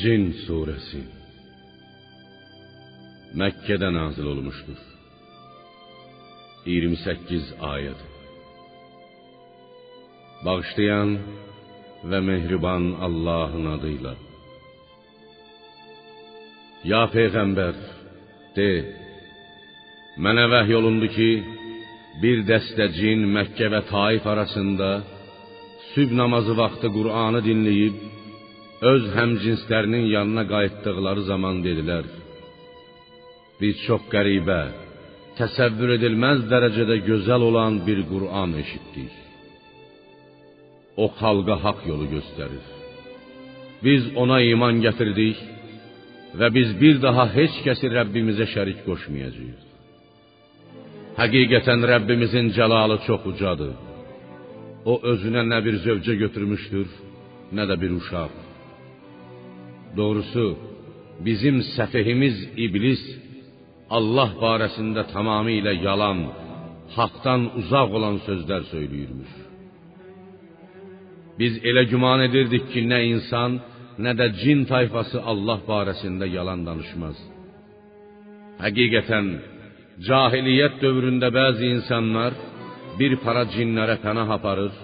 Cin suresi Məkkədə nazil olmuşdur. 28 ayəd. Bağışlayan və mehriban Allahın adıyla. Ya peyğəmbər, de: Mənə vəhy olundu ki, bir dəstə cin Məkkə və Taif arasında sübh namazı vaxtı Qur'anı dinləyib öz həmcinslərinin yanına qayıtdıqları zaman dedilər: Biz çox qəribə, təsəvvür edilməz dərəcədə gözəl olan bir Qur'an eşitdik. O xalqa haqq yolu göstərir. Biz ona iman gətirdik və biz bir daha heç kəsi Rəbbimizə şərik qoşmayacağıq. Həqiqətən Rəbbimizin cəlalı çox ucadır. O özünə nə bir zövcə götürmüşdür, nə də bir uşaq. Doğrusu, bizim səfehimiz iblis Allah barəsində tamamilə yalan, haqdan uzaq olan sözlər söyləyirmiş. Biz elə güman edirdik ki, nə insan, nə də cin tayfası Allah barəsində yalan danışmaz. Həqiqətən, cahiliyyət dövründə bəzi insanlar bir para cinlərə pənah aparır,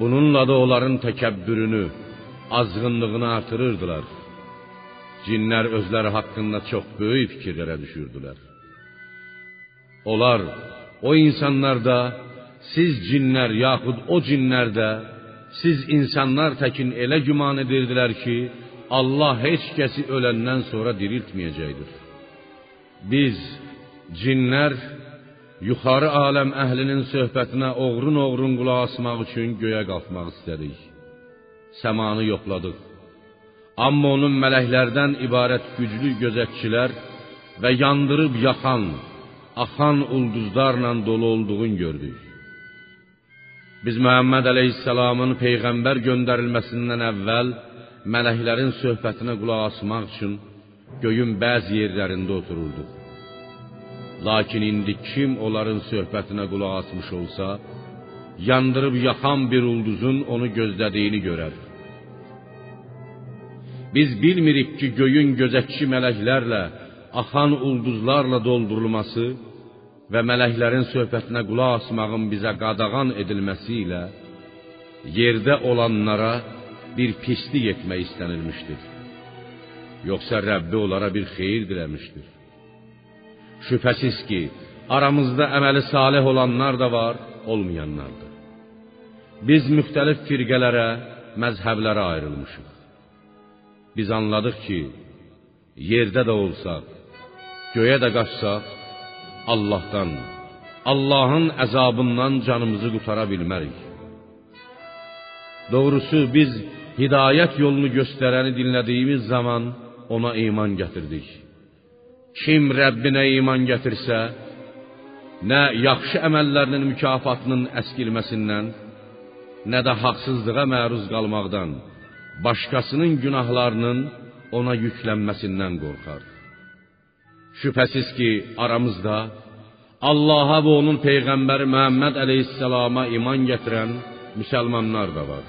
bununla da onların təkəbbürünü, azğınlığını artırırdılar. Cinlər özləri haqqında çox böyük fikirlərə düşürdülər. Onlar o insanlar da siz cinlər yaxud o cinlər də siz insanlar təkin elə güman edirdilər ki, Allah heç kəsi öləndən sonra diriltməyəcəkdir. Biz cinlər yuxarı aləm əhlinin söhbətinə oğrun-oğrun qulaq asmaq üçün göyə qalxmaq istədik. Səmanı yoxladıq. Amma onun mələklərdən ibarət güclü gözətçilər və yandırıb yaxan, axan ulduzlarla dolu olduğunu gördük. Biz Məhəmməd əleyhissalamın peyğəmbər göndərilməsindən əvvəl mələklərin söhbətinə qulaq asmaq üçün göyün bəzi yerlərində otururduq. Lakin indi kim onların söhbətinə qulaq asmış olsa, yandırıb yaxan bir ulduzun onu gözlədiyini görər. Biz bilmirik ki, göyün gözətçi mələklərlə, axan ulduzlarla doldurulması və mələklərin söhbətinə qulaq asmağın bizə qadağan edilməsi ilə yerdə olanlara bir pislik etmək istənilmişdir. Yoxsa Rəbbi onlara bir xeyir diləmişdir. Şübhəsiz ki, aramızda əməli salih olanlar da var, olmayanlar da. Biz müxtəlif firqələrə, məzhəblərə ayrılmışıq. Biz anladıq ki, yerdə də olsaq, göyə də qaçsaq, Allahdan, Allahın əzabından canımızı qutara bilmərik. Doğrusu biz hidayət yolunu göstərəni dinlədiyimiz zaman ona iman gətirdik. Kim Rəbbinə iman gətirsə, nə yaxşı əməllərinin mükafatının əskilməsindən, nə də haqsızlığa məruz qalmaqdan, başqasının günahlarının ona yüklənməsindən qorxar. Şübhəsiz ki, aramızda Allaha və onun peyğəmbəri Məhəmməd əleyhissalama iman gətirən müsəlmanlar da var.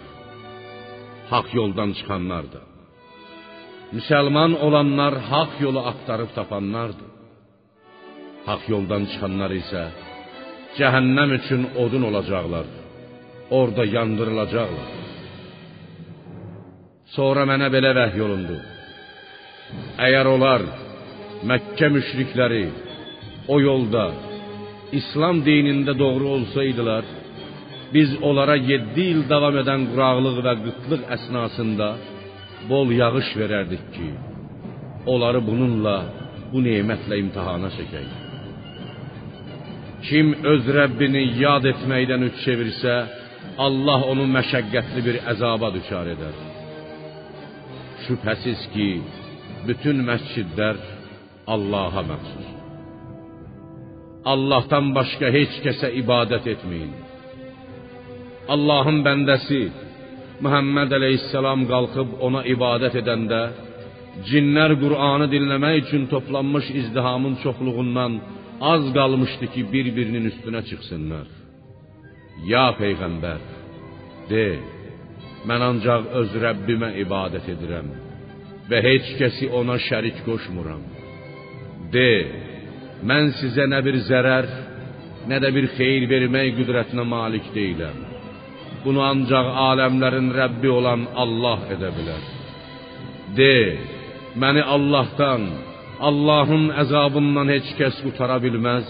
Haqq yoldan çıxanlar da. Müsəlman olanlar haqq yolu axtarıb tapanlardır. Haqq yoldan çıxanlar isə cəhənnəm üçün odun olacaqlar. Orda yandırılacaqlar. Sonra mənə belə vəhy olundu. Əgər onlar Məkkə müşrikləri o yolda İslam dinində doğru olsaydılar, biz onlara 7 il davam edən quraqlıq və qıtlıq əsnasında bol yağış verərdik ki, onları bununla, bu nemətlə imtahana çəkək. Kim öz Rəbbini yad etməkdən üç çevirsə, Allah onu məşəqqətli bir əzaba düçar edər. Şübhəsiz ki, bütün məscidlər Allaha məxsus. Allahdan başqa heç kəsə ibadət etməyin. Allahın bəndəsi Muhammed əleyhissalam qalxıb ona ibadət edəndə cinlər Qur'anı dinləmək üçün toplanmış izdihamın çoxluğundan az qalmışdı ki, bir-birinin üstünə çıxsınlar. Ya peyğəmbər, de, mən ancaq öz Rəbbimə ibadət edirəm. və heç kəsi ona şərik qoşmuram. De, mən sizə nə bir zərər, nə də bir xeyir vermək qüdrətinə malik deyiləm. Bunu ancaq aləmlərin Rəbbi olan Allah edə bilər. De, məni Allahdan, Allahın əzabından heç kəs qutara bilməz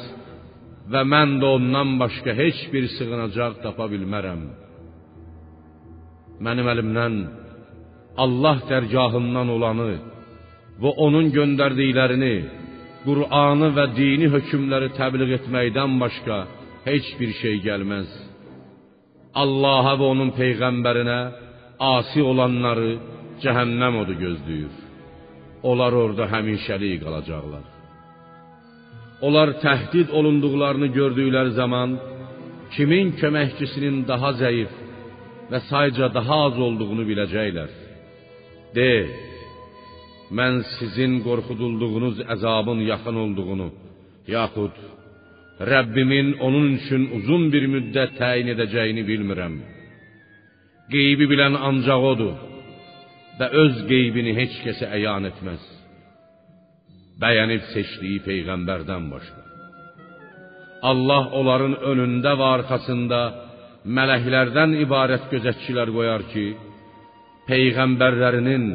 və mən də ondan başqa heç bir sığınacaq tapa bilmərəm. Mənim əlimdən Allah dərgahından olanı və onun göndərdiklərini, Qur'anı və dini hökmləri təbliğ etməkdən başqa heç bir şey gəlməz. Allaha və onun peyğəmbərinə asi olanları cəhənnəm odu gözləyir. Onlar orada həmişəlik qalacaqlar. Onlar təhdid olunduqlarını gördükləri zaman kimin köməkçisinin daha zəif və sayca daha az olduğunu biləcəklər. De, mən sizin qorxudulduğunuz əzabın yaxın olduğunu, yaxud Rəbbimin onun üçün uzun bir müddət təyin edəcəyini bilmirəm. Qeybi bilən ancaq odur və öz qeybini heç kəsə əyan etməz. Bəyənib seçdiyi peyğəmbərdən başqa. Allah onların önündə və arxasında mələklərdən ibarət gözətçilər qoyar ki, peyğəmbərlərinin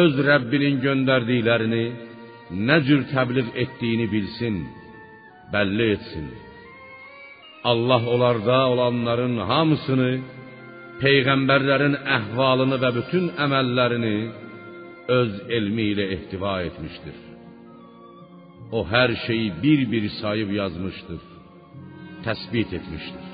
öz Rəbbinin göndərdiklərini nə cür təbliğ etdiyini bilsin, bəlli etsin. Allah onlarda olanların hamısını, peyğəmbərlərin əhvalını və bütün əməllərini öz elmi ilə ehtiva etmişdir. O hər şeyi bir-bir sayıb yazmışdır, təsbit etmişdir.